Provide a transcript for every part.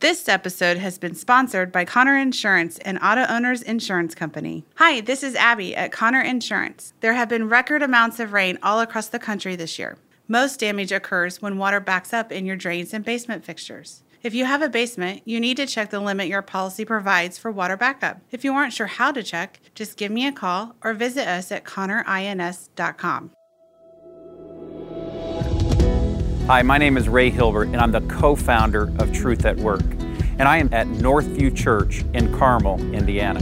This episode has been sponsored by Connor Insurance and Auto Owners Insurance Company. Hi, this is Abby at Connor Insurance. There have been record amounts of rain all across the country this year. Most damage occurs when water backs up in your drains and basement fixtures. If you have a basement, you need to check the limit your policy provides for water backup. If you aren't sure how to check, just give me a call or visit us at connorins.com. Hi, my name is Ray Hilbert, and I'm the co founder of Truth at Work. And I am at Northview Church in Carmel, Indiana.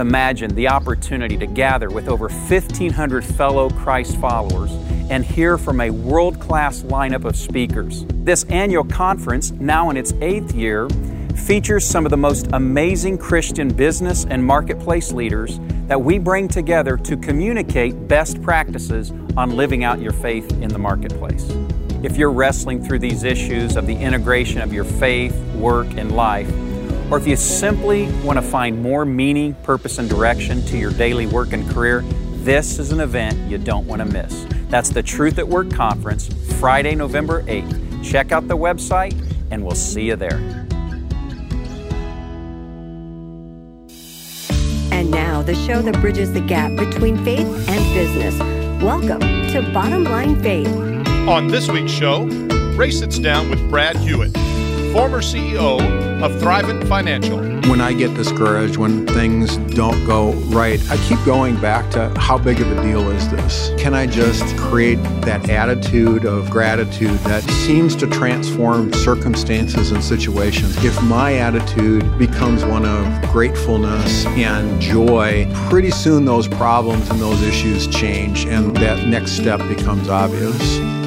Imagine the opportunity to gather with over 1,500 fellow Christ followers and hear from a world class lineup of speakers. This annual conference, now in its eighth year, features some of the most amazing Christian business and marketplace leaders that we bring together to communicate best practices on living out your faith in the marketplace. If you're wrestling through these issues of the integration of your faith, work, and life, or if you simply want to find more meaning, purpose, and direction to your daily work and career, this is an event you don't want to miss. That's the Truth at Work Conference, Friday, November 8th. Check out the website, and we'll see you there. And now, the show that bridges the gap between faith and business. Welcome to Bottom Line Faith. On this week's show, Ray sits down with Brad Hewitt, former CEO of Thrivent Financial. When I get discouraged, when things don't go right, I keep going back to how big of a deal is this? Can I just create that attitude of gratitude that seems to transform circumstances and situations? If my attitude becomes one of gratefulness and joy, pretty soon those problems and those issues change and that next step becomes obvious.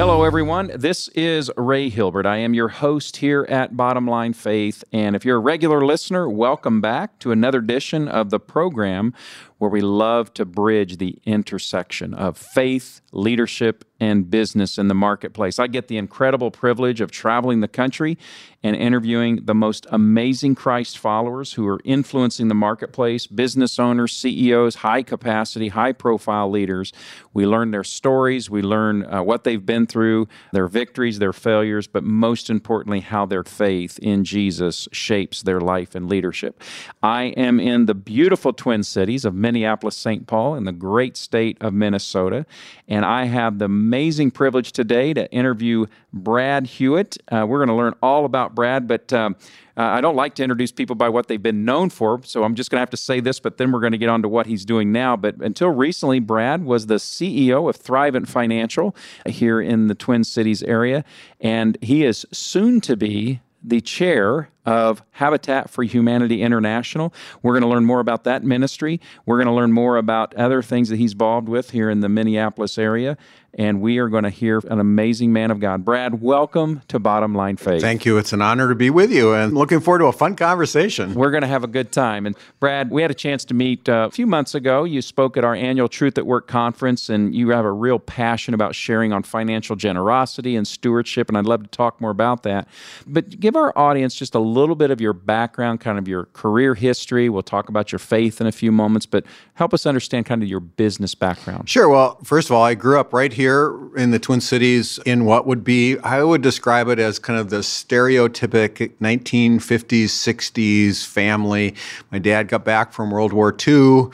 Hello, everyone. This is Ray Hilbert. I am your host here at Bottom Line Faith. And if you're a regular listener, welcome back to another edition of the program where we love to bridge the intersection of faith, leadership, and business in the marketplace. I get the incredible privilege of traveling the country and interviewing the most amazing Christ followers who are influencing the marketplace, business owners, CEOs, high capacity, high profile leaders. We learn their stories, we learn uh, what they've been through, their victories, their failures, but most importantly, how their faith in Jesus shapes their life and leadership. I am in the beautiful Twin Cities of Minneapolis, St. Paul, in the great state of Minnesota. And I have the amazing privilege today to interview Brad Hewitt. Uh, we're going to learn all about Brad, but um, uh, I don't like to introduce people by what they've been known for, so I'm just going to have to say this, but then we're going to get on to what he's doing now. But until recently, Brad was the CEO of Thrivent Financial here in the Twin Cities area, and he is soon to be the chair of Habitat for Humanity International. We're going to learn more about that ministry. We're going to learn more about other things that he's involved with here in the Minneapolis area and we are going to hear an amazing man of God. Brad, welcome to Bottom Line Faith. Thank you. It's an honor to be with you and looking forward to a fun conversation. We're going to have a good time. And Brad, we had a chance to meet uh, a few months ago. You spoke at our annual Truth at Work conference, and you have a real passion about sharing on financial generosity and stewardship, and I'd love to talk more about that. But give our audience just a little bit of your background, kind of your career history. We'll talk about your faith in a few moments, but help us understand kind of your business background. Sure. Well, first of all, I grew up right here here in the Twin Cities in what would be, I would describe it as kind of the stereotypic 1950s, 60s family. My dad got back from World War II.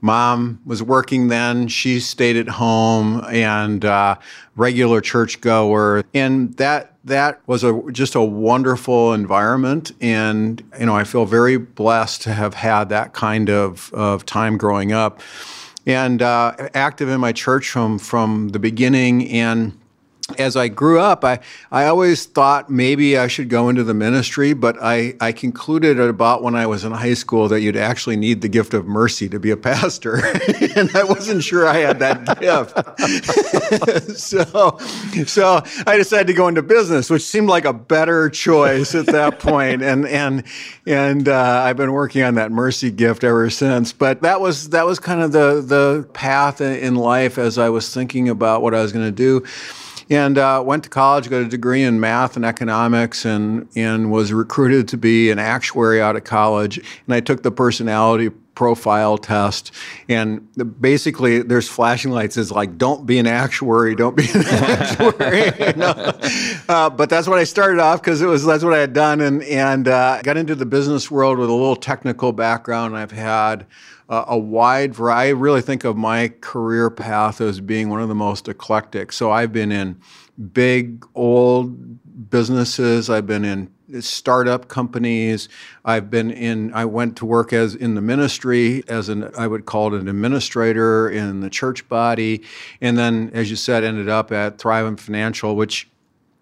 Mom was working then. She stayed at home and uh, regular churchgoer. And that that was a just a wonderful environment. And you know I feel very blessed to have had that kind of, of time growing up. And uh, active in my church from from the beginning. And as I grew up, I, I always thought maybe I should go into the ministry, but I, I concluded at about when I was in high school that you'd actually need the gift of mercy to be a pastor. and I wasn't sure I had that gift. so, so I decided to go into business, which seemed like a better choice at that point. And, and, and uh, I've been working on that mercy gift ever since. But that was, that was kind of the, the path in life as I was thinking about what I was going to do and uh, went to college, got a degree in math and economics, and and was recruited to be an actuary out of college. And I took the personality profile test. And basically, there's flashing lights. It's like, don't be an actuary, don't be an actuary. you know? uh, but that's what I started off because it was that's what I had done, and and uh, got into the business world with a little technical background. I've had uh, a wide variety. I really think of my career path as being one of the most eclectic. So I've been in big old businesses. I've been in startup companies. I've been in. I went to work as in the ministry as an I would call it an administrator in the church body, and then as you said, ended up at Thrivent Financial, which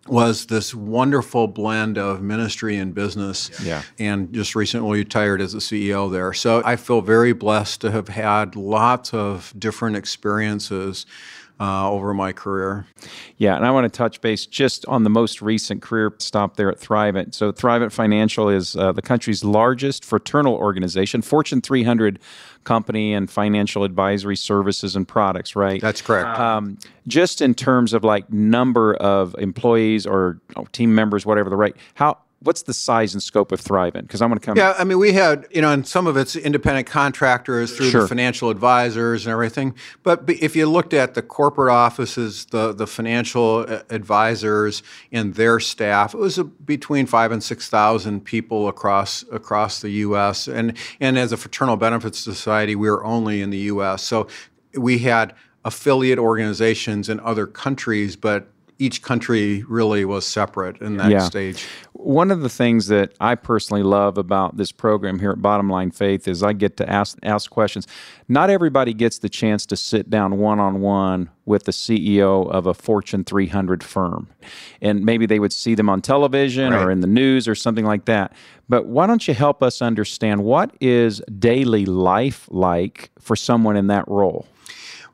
was this wonderful blend of ministry and business. Yeah. And just recently retired as a CEO there. So I feel very blessed to have had lots of different experiences uh, over my career. Yeah, and I want to touch base just on the most recent career stop there at Thrivent. So, Thrivent Financial is uh, the country's largest fraternal organization, Fortune 300 company and financial advisory services and products, right? That's correct. Um, just in terms of like number of employees or team members, whatever the right, how what's the size and scope of Thrivent? Because I'm going to come. Yeah, I mean, we had, you know, and some of it's independent contractors through Sure. the financial advisors and everything. But if you looked at the corporate offices, the the financial uh, advisors and their staff, it was a, between five and six thousand people across across the U.S. and and as a fraternal benefits society, we were only in the U.S. So we had affiliate organizations in other countries, but each country really was separate in that Yeah. stage. One of the things that I personally love about this program here at Bottom Line Faith is I get to ask ask questions. Not everybody gets the chance to sit down one on one with the CEO of a Fortune 300 firm, and maybe they would see them on television or in the news or something like that. But why don't you help us understand what is daily life like for someone in that role?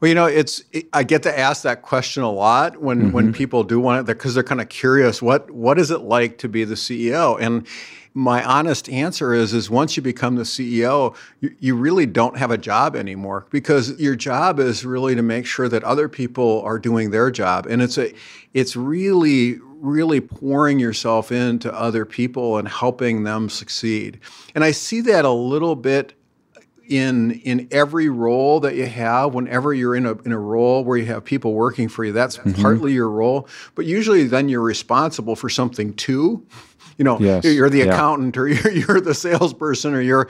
Well, you know, it's it, I get to ask that question a lot when when mm-hmm. people do want it because they're kind of curious. What what is it like to be the CEO? And my honest answer is is once you become the CEO, you, you really don't have a job anymore because your job is really to make sure that other people are doing their job, and it's a it's really really pouring yourself into other people and helping them succeed. And I see that a little bit in in every role that you have whenever you're in a in a role where you have people working for you that's mm-hmm. partly your role. But usually then you're responsible for something too. You know Yes. you're the Yeah. accountant or you're, you're the salesperson or you're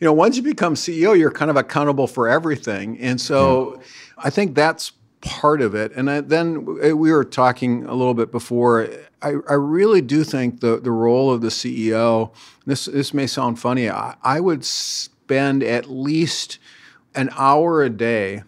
you know once you become CEO you're kind of accountable for everything. And so I think that's part of it. And I, then we were talking a little bit before. I, I really do think the the role of the CEO this this may sound funny. I, I would spend at least an hour a day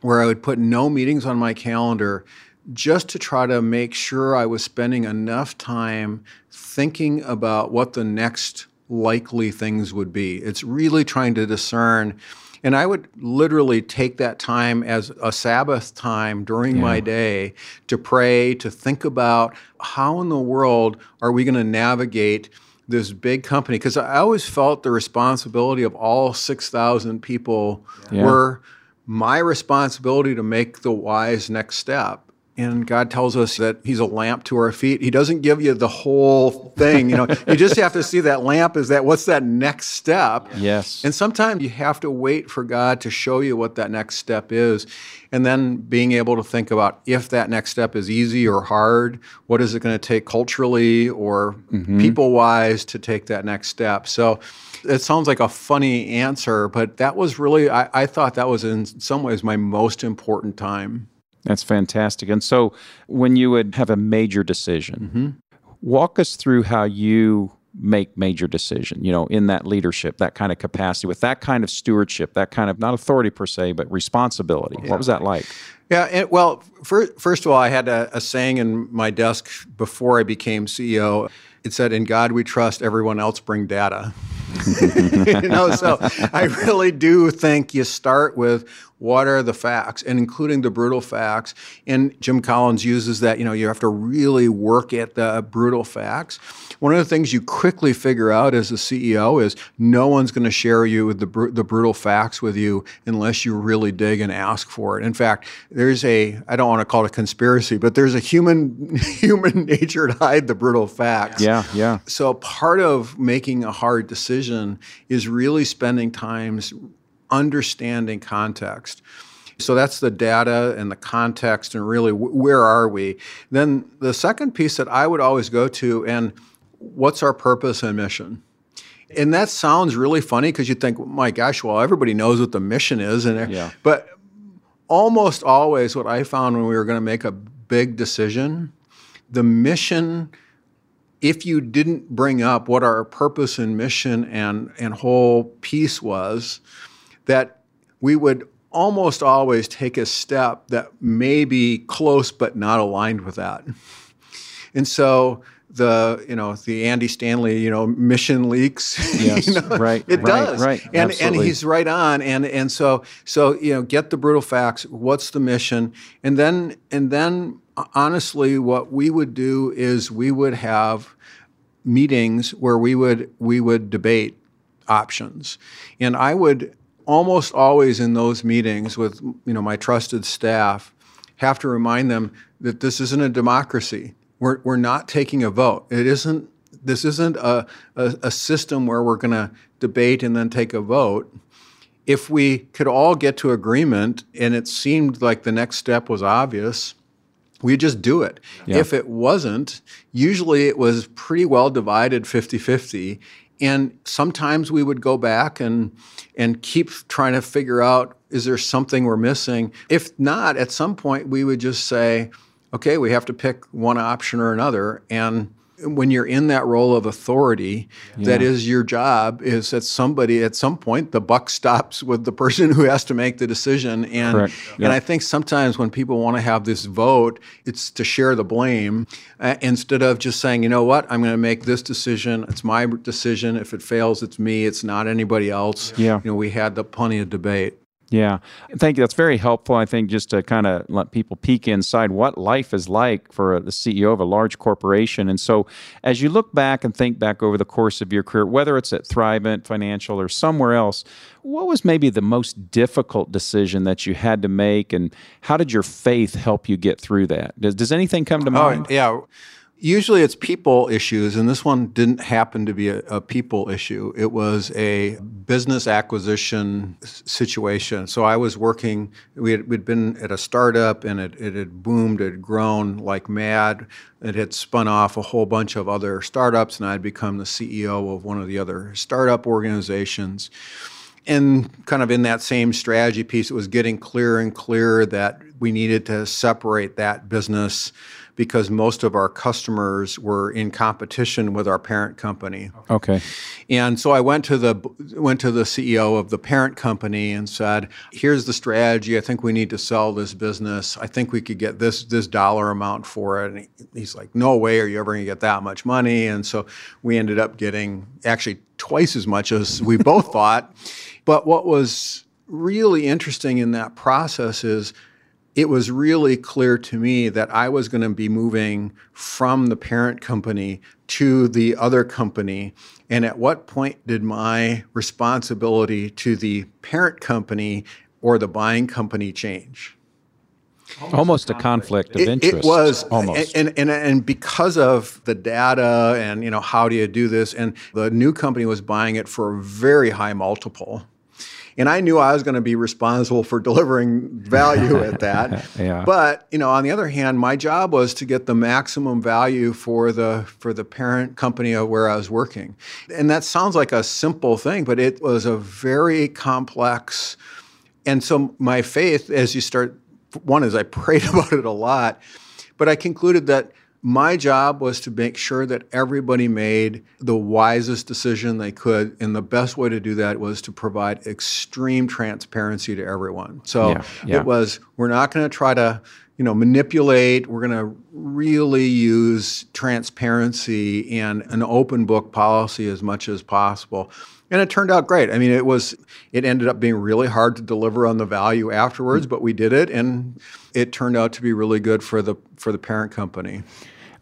where I would put no meetings on my calendar just to try to make sure I was spending enough time thinking about what the next likely things would be. It's really trying to discern. And I would literally take that time as a Sabbath time during my day to pray, to think about how in the world are we going to navigate this big company because I always felt the responsibility of all 6,000 people Yeah. were my responsibility to make the wise next step. And God tells us that He's a lamp to our feet. He doesn't give you the whole thing. You know, you just have to see that lamp is that what's that next step? Yes. And sometimes you have to wait for God to show you what that next step is. And then being able to think about if that next step is easy or hard, what is it going to take culturally or mm-hmm. people wise to take that next step? So it sounds like a funny answer, but that was really, I, I thought that was in some ways my most important time. That's fantastic. And so, when you would have a major decision, mm-hmm. walk us through how you make major decision. You know, in that leadership, that kind of capacity, with that kind of stewardship, that kind of not authority per se, but responsibility. What was that like? Yeah, and, well, fir- first of all, I had a, a saying in my desk before I became CEO. It said, "In God we trust. Everyone else bring data." you know, so I really do think you start with what are the facts, and including the brutal facts. And Jim Collins uses that. You know, you have to really work at the brutal facts. One of the things you quickly figure out as a CEO is no one's going to share you with the br- the brutal facts with you unless you really dig and ask for it. In fact, there's a I don't want to call it a conspiracy, but there's a human human nature to hide the brutal facts. Yeah, yeah. So part of making a hard decision is really spending times understanding context. So that's the data and the context, and really where are we? Then the second piece that I would always go to, and what's our purpose and mission? And that sounds really funny because you think, my gosh, well, everybody knows what the mission is, and yeah. but almost always, what I found when we were going to make a big decision, the mission if you didn't bring up what our purpose and mission and, and whole piece was, that we would almost always take a step that may be close but not aligned with that. And so the you know the Andy Stanley you know mission leaks. Yes, you know, right. It right, does, right. And Absolutely. and he's right on. And and so so you know get the brutal facts. What's the mission? And then and then uh, honestly, what we would do is we would have meetings where we would we would debate options, and I would almost always in those meetings with you know my trusted staff have to remind them that this isn't a democracy. We're, we're not taking a vote. It isn't. This isn't a, a, a system where we're going to debate and then take a vote. If we could all get to agreement and it seemed like the next step was obvious, we just do it. Yeah. If it wasn't, usually it was pretty well divided 50 50. And sometimes we would go back and, and keep trying to figure out is there something we're missing? If not, at some point we would just say, okay, we have to pick one option or another. And when you're in that role of authority, yeah. that is your job. Is that somebody at some point the buck stops with the person who has to make the decision, and Correct. and I think sometimes when people want to have this vote, it's to share the blame uh, instead of just saying, you know what, I'm going to make this decision. It's my decision. If it fails, it's me. It's not anybody else. Yeah, you know, we had the plenty of debate. Yeah, thank you. That's very helpful. I think just to kind of let people peek inside what life is like for uh, the CEO of a large corporation. And so, as you look back and think back over the course of your career, whether it's at Thrivent Financial or somewhere else, what was maybe the most difficult decision that you had to make, and how did your faith help you get through that? Does, does anything come to oh, mind? Oh, yeah. Usually it's people issues, and this one didn't happen to be a, a, people issue. It was a business acquisition situation. So I was working, we had, we'd been at a startup and it, it had boomed, it had grown like mad. It had spun off a whole bunch of other startups, and I'd become the CEO of one of the other startup organizations. And kind of in that same strategy piece, it was getting clearer and clearer that we needed to separate that business because most of our customers were in competition with our parent company. Okay. And so I went to the went to the CEO of the parent company and said, "Here's the strategy. I think we need to sell this business. I think we could get this this dollar amount for it." And he's like, "No way are you ever going to get that much money." And so we ended up getting actually twice as much as we both thought. But what was really interesting in that process is it was really clear to me that I was going to be moving from the parent company to the other company. And at what point did my responsibility to the parent company or the buying company change? Almost, a conflict of it, interest. It was almost, and, and and because of the data and you know how do you do this, and the new company was buying it for a very high multiple, and I knew I was going to be responsible for delivering value at that. yeah. But you know, on the other hand, my job was to get the maximum value for the for the parent company of where I was working. And that sounds like a simple thing, but it was a very complex. And so my faith, as you start, one is I prayed about it a lot, but I concluded that my job was to make sure that everybody made the wisest decision they could. And the best way to do that was to provide extreme transparency to everyone. So yeah, yeah. it was, we're not going to try to, you know, manipulate. We're going to really use transparency and an open book policy as much as possible. And it turned out great. I mean, it was, it ended up being really hard to deliver on the value afterwards, mm. but we did it. And it turned out to be really good for the for the parent company.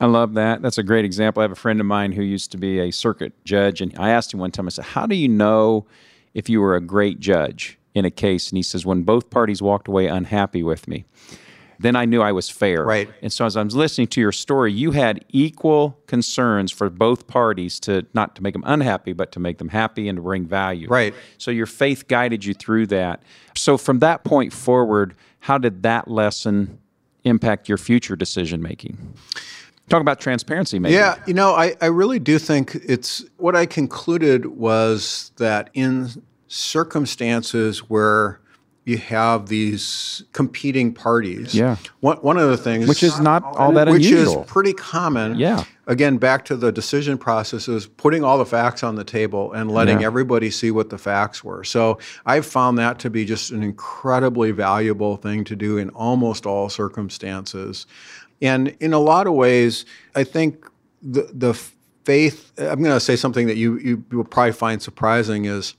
I love that. That's a great example. I have a friend of mine who used to be a circuit judge, and I asked him one time. I said, "How do you know if you were a great judge in a case?" And he says, "When both parties walked away unhappy with me." Then I knew I was fair. Right. And so as I was listening to your story, you had equal concerns for both parties to not to make them unhappy, but to make them happy and to bring value. Right. So your faith guided you through that. So from that point forward, how did that lesson impact your future decision making? Talk about transparency, maybe. Yeah, you know, I, I really do think it's what I concluded was that in circumstances where you have these competing parties. Yeah. One, one of the things Which is not all that which unusual. is pretty common. Yeah. Again, back to the decision process is putting all the facts on the table and letting Yeah. everybody see what the facts were. So I've found that to be just an incredibly valuable thing to do in almost all circumstances. And in a lot of ways, I think the the faith I'm going to say something that you you will probably find surprising is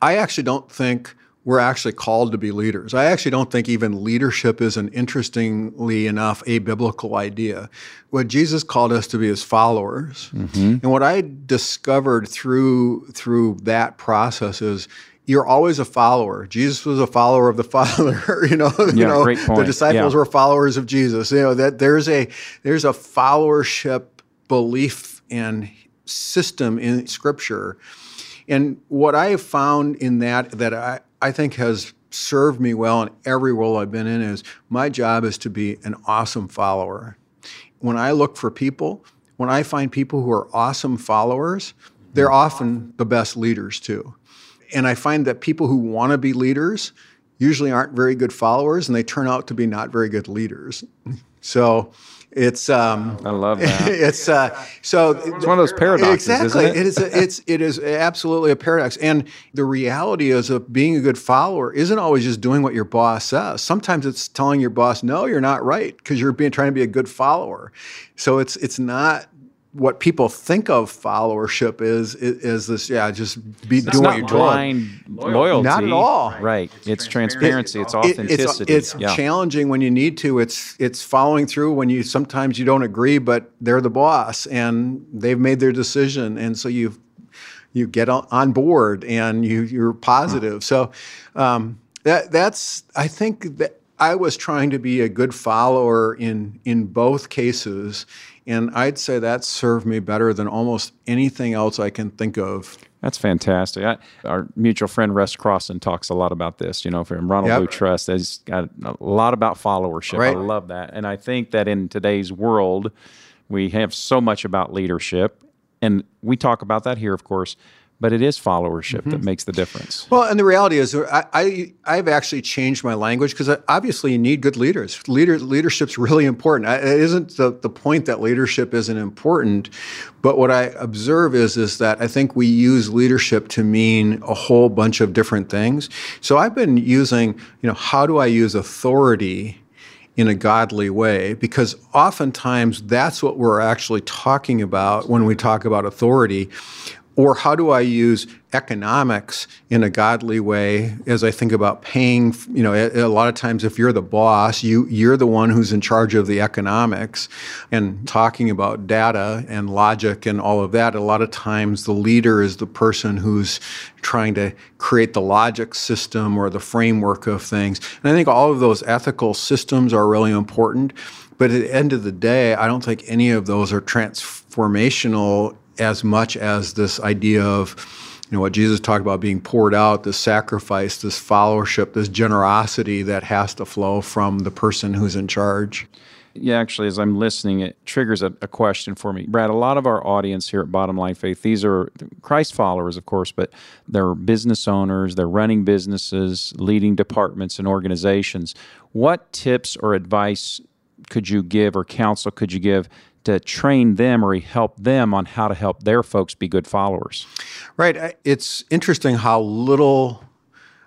I actually don't think we're actually called to be leaders. I actually don't think even leadership is an interestingly enough a biblical idea. What Jesus called us to be is followers, mm-hmm. and what I discovered through through that process is you're always a follower. Jesus was a follower of the Father. you know, you know, the disciples Yeah. were followers of Jesus. You know that there's a there's a followership belief and system in Scripture. And what I have found in that that I, I think has served me well in every role I've been in is my job is to be an awesome follower. When I look for people, when I find people who are awesome followers, they're often the best leaders too. And I find that people who want to be leaders usually aren't very good followers and they turn out to be not very good leaders. So it's um, I love that. it's uh, so It's one of those paradoxes, exactly. isn't it? it is. A, it's it is absolutely a paradox. And the reality is of being a good follower isn't always just doing what your boss says. Sometimes it's telling your boss, "No, you're not right," because you're being trying to be a good follower. So it's it's not what people think of followership is is, is this yeah just be It's doing what not you're doing. loyalty. Not at all. Right. It's transparency. It's It- authenticity. it's it's yeah. challenging when you need to. It's it's following through when you sometimes you don't agree, but they're the boss and they've made their decision, and so you you get on- on board and you you're positive. So um, that that's I think that I was trying to be a good follower in in both cases, and I'd say that served me better than almost anything else I can think of. That's fantastic. I, our mutual friend Russ Crosson talks a lot about this. You know, from Ronald Yep. Blue Trust, he's got a lot about followership. Right. I love that, and I think that in today's world, we have so much about leadership, and we talk about that here, of course. But it is followership Mm-hmm. that makes the difference. Well, and the reality is, I, I I've actually changed my language because obviously you need good leaders. Leader leadership's really important. I- It isn't the, the point that leadership isn't important, but what I observe is is that I think we use leadership to mean a whole bunch of different things. So I've been using, you know, how do I use authority in a godly way because oftentimes that's what we're actually talking about when we talk about authority or how do I use economics in a godly way as I think about paying, you know, a, a lot of times if you're the boss, you you're the one who's in charge of the economics and talking about data and logic and all of that, a lot of times the leader is the person who's trying to create the logic system or the framework of things. And I think all of those ethical systems are really important. But at the end of the day, I don't think any of those are transformational as much as this idea of you know what Jesus talked about being poured out, this sacrifice, this followership, this generosity that has to flow from the person who's in charge. Yeah, actually, as I'm listening, it triggers a, a question for me. Brad, a lot of our audience here at Bottom Line Faith, these are Christ followers, of course, but they're business owners, they're running businesses, leading departments and organizations. What tips or advice could you give or counsel could you give to train them or help them on how to help their folks be good followers? Right. It's interesting how little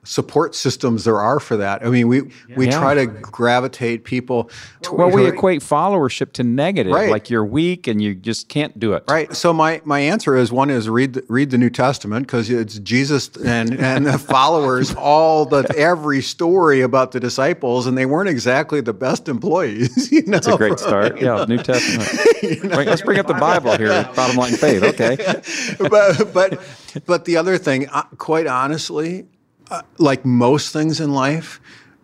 support systems there are for that. I mean, we we Yeah. try to gravitate people. To, Well, we equate followership to negative, Right. like you're weak and you just can't do it. Right. So my, my answer is one is read the, read the New Testament because it's Jesus and and the followers all the every story about the disciples and they weren't exactly the best employees. You know, It's a great start. Yeah, New Testament. Right, let's bring up the Bible here. Bottom line faith. Okay. but but but the other thing, uh, quite honestly, uh, like most things in life,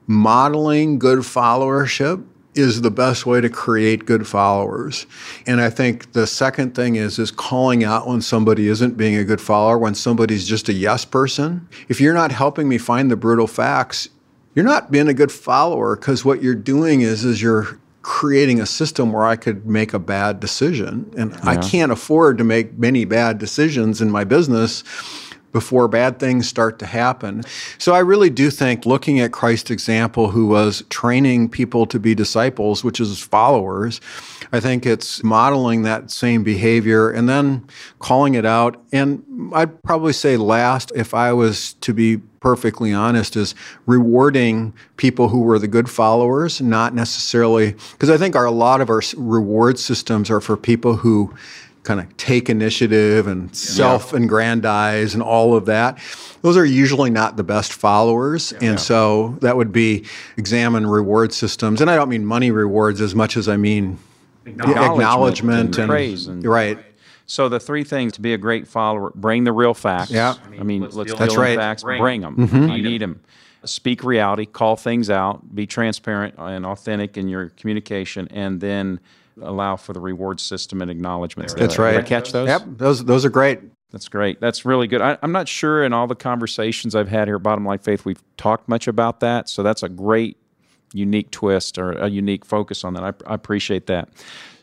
modeling good followership is the best way to create good followers. And I think the second thing is is calling out when somebody isn't being a good follower, when somebody's just a yes person. If you're not helping me find the brutal facts, you're not being a good follower because what you're doing is is you're creating a system where I could make a bad decision. And yeah. I can't afford to make many bad decisions in my business before bad things start to happen. So I really do think looking at Christ's example, who was training people to be disciples, which is followers, I think it's modeling that same behavior and then calling it out. And I'd probably say last, if I was to be perfectly honest, is rewarding people who were the good followers, not necessarily, because I think our, a lot of our reward systems are for people who kind of take initiative and self aggrandize and all of that. Those are usually not the best followers. Yeah. And so that would be examine reward systems. And I don't mean money rewards as much as I mean acknowledgement, acknowledgement and, and, praise. And, right. So the three things to be a great follower: bring the real facts. Yeah. I mean, let's, let's that's right. facts. Bring, bring them. Mm-hmm. You need them. Speak reality. Call things out. Be transparent and authentic in your communication, and then allow for the reward system and acknowledgments. That's right. Did I catch those? Yep, those those are great. That's great. That's really good. I, am not sure in all the conversations I've had here at Bottom Line Faith we've talked much about that. So that's a great, unique twist or a unique focus on that. I, I appreciate that.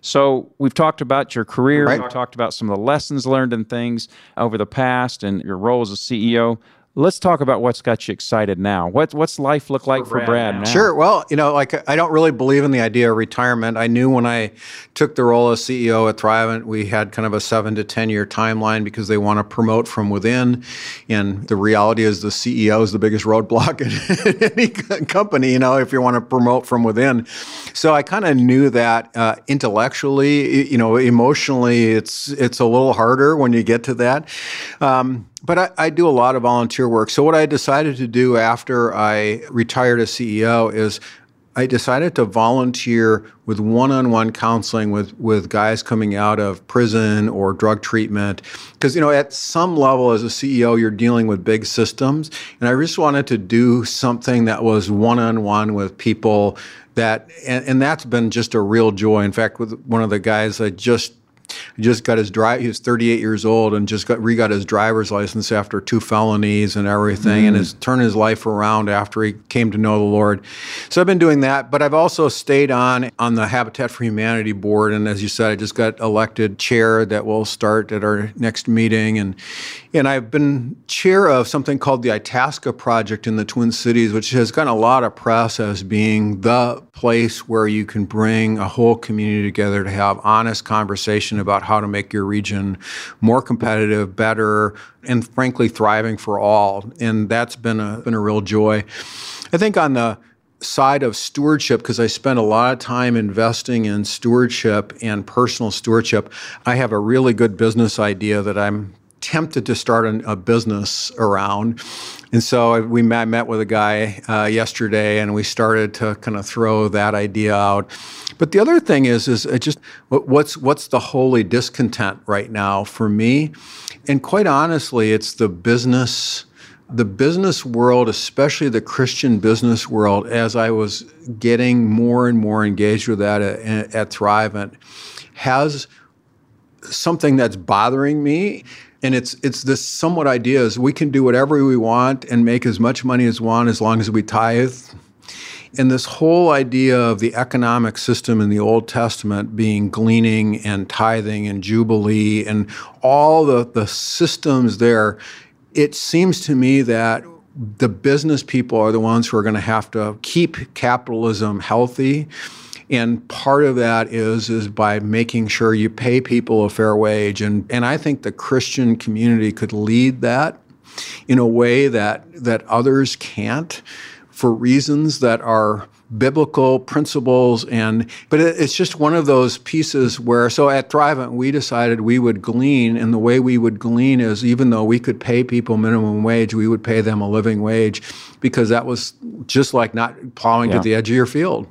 So we've talked about your career. Right. We've talked about some of the lessons learned and things over the past and your role as a CEO. Let's talk about what's got you excited now. What, what's life look like for, for Brad, Brad now? Sure. Well, you know, like I don't really believe in the idea of retirement. I knew when I took the role as CEO at Thrivent, we had kind of a seven to 10 year timeline because they want to promote from within. And the reality is the CEO is the biggest roadblock in any company, you know, if you want to promote from within. So I kind of knew that uh, intellectually, you know, emotionally, it's, it's a little harder when you get to that. Um, but I, I, do a lot of volunteer work. So what I decided to do after I retired as CEO is I decided to volunteer with one-on-one counseling with with guys coming out of prison or drug treatment because you know at some level as a CEO you're dealing with big systems and I just wanted to do something that was one-on-one with people that and, and that's been just a real joy. In fact, with one of the guys I just just got his drive. He was 38 years old and just got re-got his driver's license after two felonies and everything, mm. and has turned his life around after he came to know the Lord. So I've been doing that, but I've also stayed on on the Habitat for Humanity board, and as you said, I just got elected chair that will start at our next meeting, and and I've been chair of something called the Itasca Project in the Twin Cities, which has gotten a lot of press as being the place where you can bring a whole community together to have honest conversation about how to make your region more competitive, better, and frankly thriving for all. And that's been a been a real joy. I think on the side of stewardship because I spend a lot of time investing in stewardship and personal stewardship. I have a really good business idea that I'm tempted to start a, a business around. And so we met, met with a guy uh, yesterday, and we started to kind of throw that idea out. But the other thing is, is it just what's what's the holy discontent right now for me? And quite honestly, it's the business, the business world, especially the Christian business world. As I was getting more and more engaged with that at, at Thrivent, has something that's bothering me and it's it's this somewhat idea is we can do whatever we want and make as much money as we want as long as we tithe. And this whole idea of the economic system in the Old Testament being gleaning and tithing and jubilee and all the, the systems there, it seems to me that the business people are the ones who are going to have to keep capitalism healthy and part of that is is by making sure you pay people a fair wage. And and I think the Christian community could lead that in a way that that others can't for reasons that are biblical principles and but it, it's just one of those pieces where so at Thrivent we decided we would glean and the way we would glean is even though we could pay people minimum wage we would pay them a living wage because that was just like not plowing yeah. to the edge of your field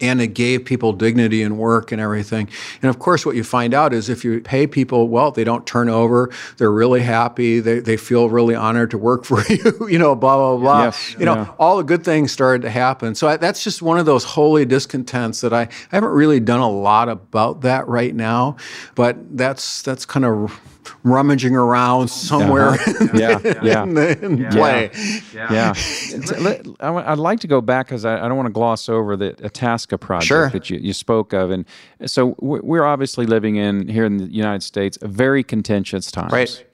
and it gave people dignity and work and everything. And of course, what you find out is if you pay people well, they don't turn over, they're really happy, they, they feel really honored to work for you, you know, blah, blah, blah. Yes, you know, yeah. all the good things started to happen. So I, that's just one of those holy discontents that I, I haven't really done a lot about that right now, but that's, that's kind of rummaging around somewhere Uh-huh. Yeah, yeah. in, the, in play. Yeah. Let- I wa- I'd like to go back because I, I don't want to gloss over the Itasca project Sure. that you, you spoke of. And so we- we're obviously living in, here in the United States, a very contentious times. Right.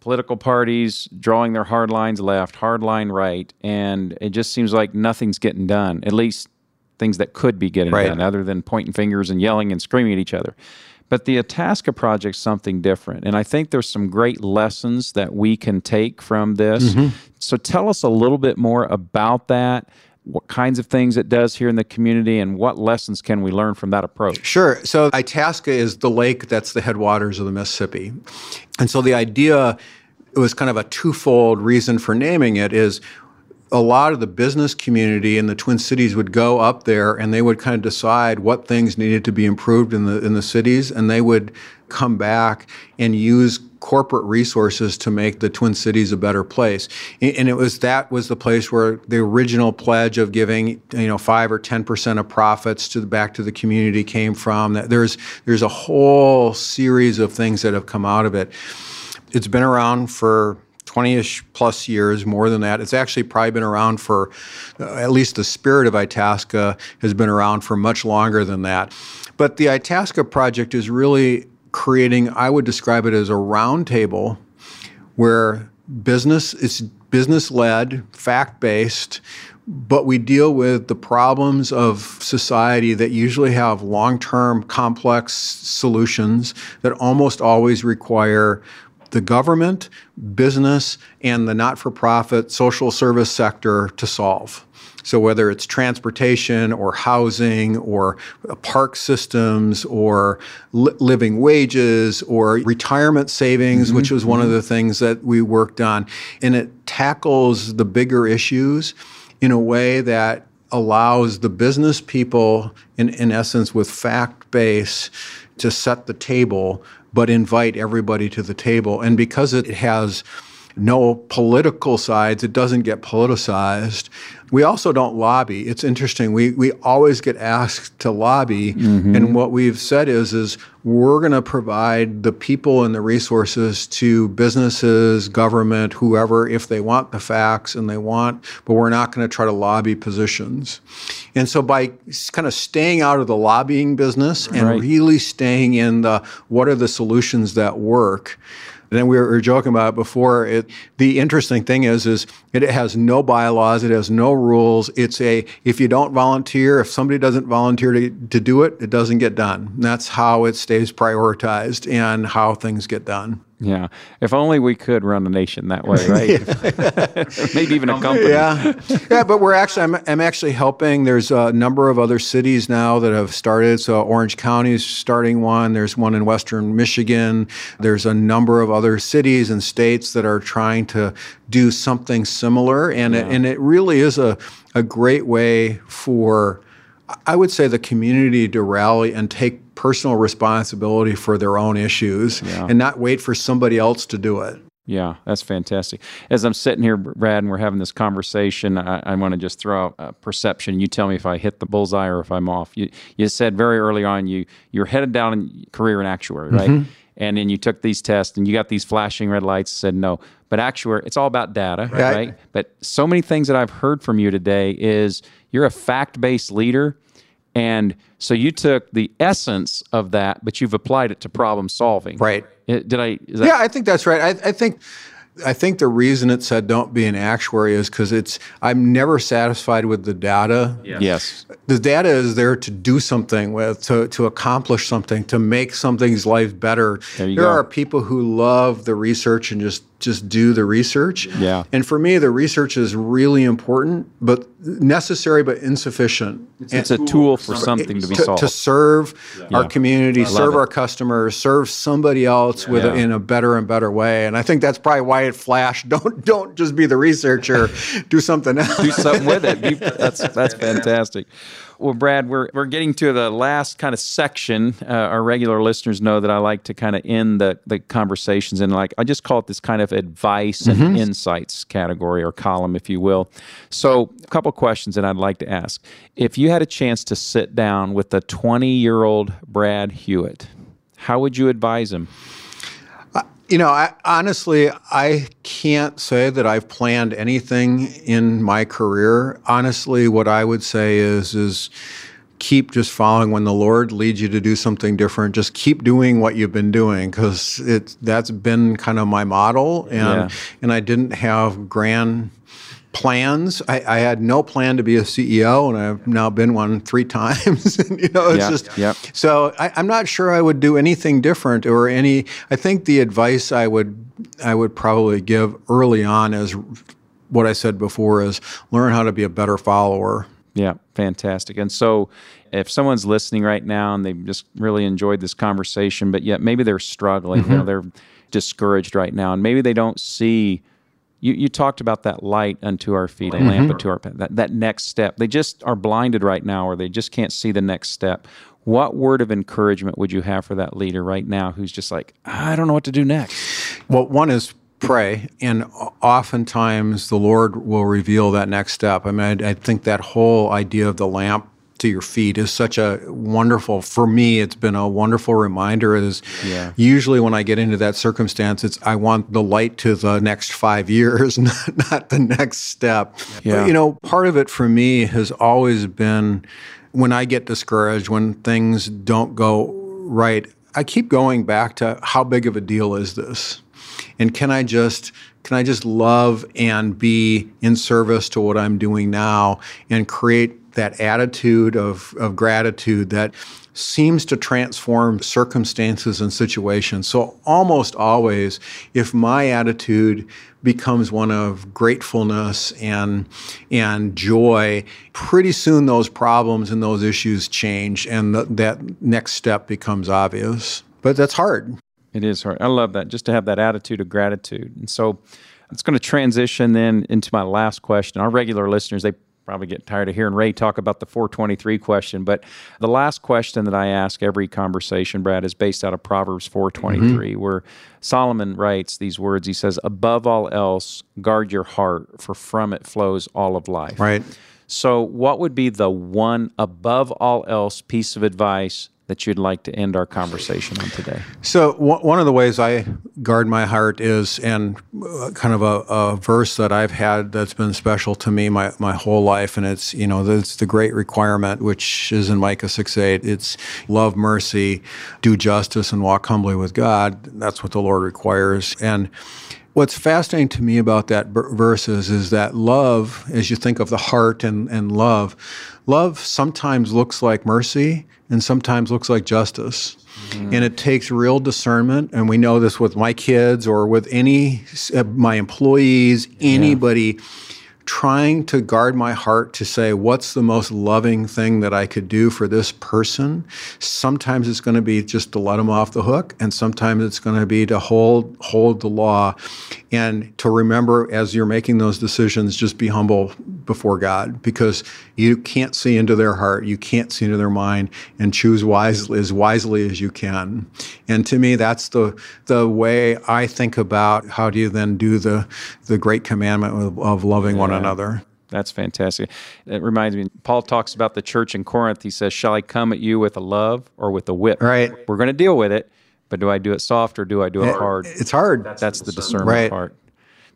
Political parties drawing their hard lines left, hard line right. And it just seems like nothing's getting done, at least things that could be getting Right. done, other than pointing fingers and yelling and screaming at each other. But the Itasca project's something different. And I think there's some great lessons that we can take from this. Mm-hmm. So tell us a little bit more about that, what kinds of things it does here in the community, and what lessons can we learn from that approach? Sure. So Itasca is the lake that's the headwaters of the Mississippi. And so the idea it was kind of a twofold reason for naming it is a lot of the business community in the Twin Cities would go up there and they would kind of decide what things needed to be improved in the in the cities and they would come back and use corporate resources to make the Twin Cities a better place. And it was that was the place where the original pledge of giving, you know, 5 or 10% of profits to the back to the community came from. There's there's a whole series of things that have come out of it. It's been around for 20-ish plus years, more than that. It's actually probably been around for, uh, at least the spirit of Itasca has been around for much longer than that. But the Itasca project is really creating, I would describe it as a roundtable where business is business led, fact based, but we deal with the problems of society that usually have long term complex solutions that almost always require the government, business, and the not for profit social service sector to solve. So whether it's transportation or housing or park systems or li- living wages or retirement savings, mm-hmm. which was one of mm-hmm. the things that we worked on, and it tackles the bigger issues in a way that allows the business people, in, in essence, with fact base, to set the table, but invite everybody to the table. And because it has no political sides, it doesn't get politicized. We also don't lobby. It's interesting. We, we always get asked to lobby, mm-hmm. and what we've said is is we're going to provide the people and the resources to businesses, government, whoever, if they want the facts and they want, but we're not going to try to lobby positions. And so by kind of staying out of the lobbying business and Right. really staying in the what are the solutions that work. And then we were, we were joking about it before. It, the interesting thing is, is it has no bylaws. It has no rules. It's a if you don't volunteer, if somebody doesn't volunteer to, to do it, it doesn't get done. That's how it stays prioritized and how things get done. Yeah. If only we could run a nation that way, right? Maybe even a company. Yeah, yeah, but we're actually I'm, I'm actually helping. There's a number of other cities now that have started. So Orange County is starting one. There's one in Western Michigan. There's a number of other cities and states that are trying to do something similar, and it, and it really is a a great way for. I would say the community to rally and take personal responsibility for their own issues and not wait for somebody else to do it. Yeah, that's fantastic. As I'm sitting here, Brad, and we're having this conversation, I, I want to just throw out a perception. You tell me if I hit the bullseye or if I'm off. You, you said very early on you you're headed down in career in actuary, right? Mm-hmm. And then you took these tests and you got these flashing red lights. Said no, but actuary, it's all about data, Right. right? But so many things that I've heard from you today is you're a fact-based leader. And so you took the essence of that, but you've applied it to problem solving. Right. Eh, did I? Is that, Yeah, I think that's right. I, I think I think the reason it said don't be an actuary is because it's I'm never satisfied with the data. Yes. The data is there to do something with, to, to accomplish something, to make something's life better. There you there go. are people who love the research and just just do the research. Yeah. And for me, the research is really important, but necessary but insufficient. It's a tool for something to be solved. to serve our community, serve it. our customers, serve somebody else with Yeah. in a better and better way. And I think that's probably why why it flashed. Don't don't just be the researcher. Do something else. Do something with it. Be, that's that's fantastic. Well, Brad, we're, we're getting to the last kind of section. Uh, our regular listeners know that I like to kind of end the, the conversations and like, I just call it this kind of advice and mm-hmm. insights category or column, if you will. So, a couple questions that I'd like to ask. If you had a chance to sit down with the 20 year old Brad Hewitt, how would you advise him? You know, I, honestly, I can't say that I've planned anything in my career. Honestly, what I would say is is keep just following when the Lord leads you to do something different. Just keep doing what you've been doing because it that's been kind of my model, and yeah. and I didn't have grand plans. I, I, had no plan to be a CEO, and I've now been one three times. and, you know, it's just yep. so I, am not sure I would do anything different or any. I think the advice I would I would probably give early on is what I said before: is learn how to be a better follower. Yeah, fantastic. And so, if someone's listening right now and they've just really enjoyed this conversation, but yet maybe they're struggling, mm-hmm. you know, they're discouraged right now, and maybe they don't see you, you talked about that light unto our feet, a mm-hmm. lamp unto our path, that, that next step. They just are blinded right now, or they just can't see the next step. What word of encouragement would you have for that leader right now who's just like, I don't know what to do next? Well, one is pray, and oftentimes the Lord will reveal that next step. I mean, I, I think that whole idea of the lamp to your feet is such a wonderful for me it's been a wonderful reminder is yeah. usually when i get into that circumstance it's i want the light to the next five years not, not the next step yeah. But, you know part of it for me has always been when i get discouraged when things don't go right i keep going back to how big of a deal is this and can i just can I just love and be in service to what I'm doing now and create that attitude of, of gratitude that seems to transform circumstances and situations. So, almost always, if my attitude becomes one of gratefulness and, and joy, pretty soon those problems and those issues change, and th- that next step becomes obvious. But that's hard. It is hard. I love that, just to have that attitude of gratitude. And so, it's going to transition then into my last question. Our regular listeners, they probably get tired of hearing Ray talk about the 423 question, but the last question that I ask every conversation, Brad, is based out of Proverbs 423, mm-hmm. where Solomon writes these words. He says, Above all else, guard your heart, for from it flows all of life. Right. So, what would be the one above all else piece of advice that you'd like to end our conversation on today? So, w- one of the ways I guard my heart is, and uh, kind of a, a, verse that I've had that's been special to me my, my whole life, and it's, you know, it's the great requirement, which is in Micah 6 8. It's love mercy, do justice, and walk humbly with God. That's what the Lord requires. And What's fascinating to me about that verse is, is that love, as you think of the heart and, and love, love sometimes looks like mercy and sometimes looks like justice. Mm-hmm. And it takes real discernment. And we know this with my kids or with any, uh, my employees, anybody. Yeah trying to guard my heart to say what's the most loving thing that I could do for this person. Sometimes it's going to be just to let them off the hook, and sometimes it's going to be to hold hold the law, and to remember as you're making those decisions, just be humble before God because you can't see into their heart, you can't see into their mind, and choose wisely as wisely as you can. And to me, that's the the way I think about how do you then do the the great commandment of, of loving one one another. That's fantastic. It reminds me, Paul talks about the church in Corinth. He says, Shall I come at you with a love or with a whip? Right. We're going to deal with it, but do I do it soft or do I do it, it hard? It's hard. That's, That's the discernment right. part.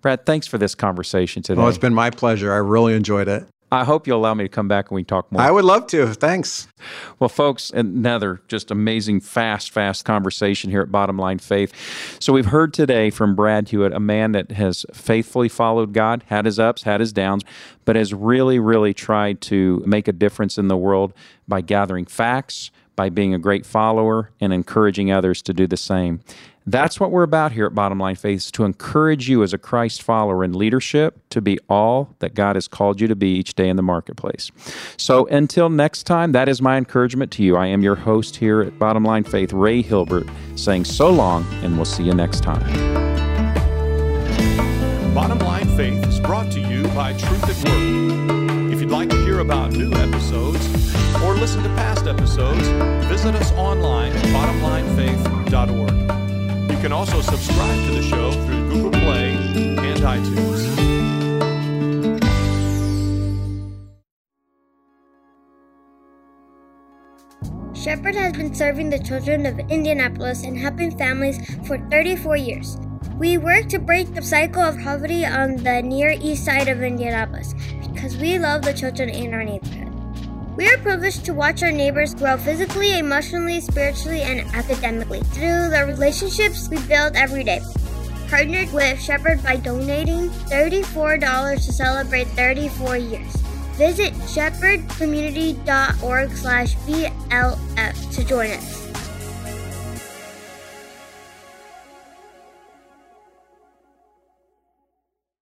Brad, thanks for this conversation today. Oh, it's been my pleasure. I really enjoyed it. I hope you'll allow me to come back and we talk more. I would love to. Thanks. Well, folks, another just amazing, fast, fast conversation here at Bottom Line Faith. So, we've heard today from Brad Hewitt, a man that has faithfully followed God, had his ups, had his downs, but has really, really tried to make a difference in the world by gathering facts, by being a great follower, and encouraging others to do the same. That's what we're about here at Bottom Line Faith, to encourage you as a Christ follower in leadership to be all that God has called you to be each day in the marketplace. So until next time, that is my encouragement to you. I am your host here at Bottom Line Faith, Ray Hilbert, saying so long, and we'll see you next time. Bottom Line Faith is brought to you by Truth at Work. If you'd like to hear about new episodes or listen to past episodes, visit us online at bottomlinefaith.org. Can also subscribe to the show through Google Play and iTunes. Shepherd has been serving the children of Indianapolis and helping families for 34 years. We work to break the cycle of poverty on the Near East Side of Indianapolis because we love the children in our neighborhood. We are privileged to watch our neighbors grow physically, emotionally, spiritually, and academically through the relationships we build every day. Partnered with Shepherd by donating $34 to celebrate 34 years. Visit shepherdcommunity.org slash BLF to join us.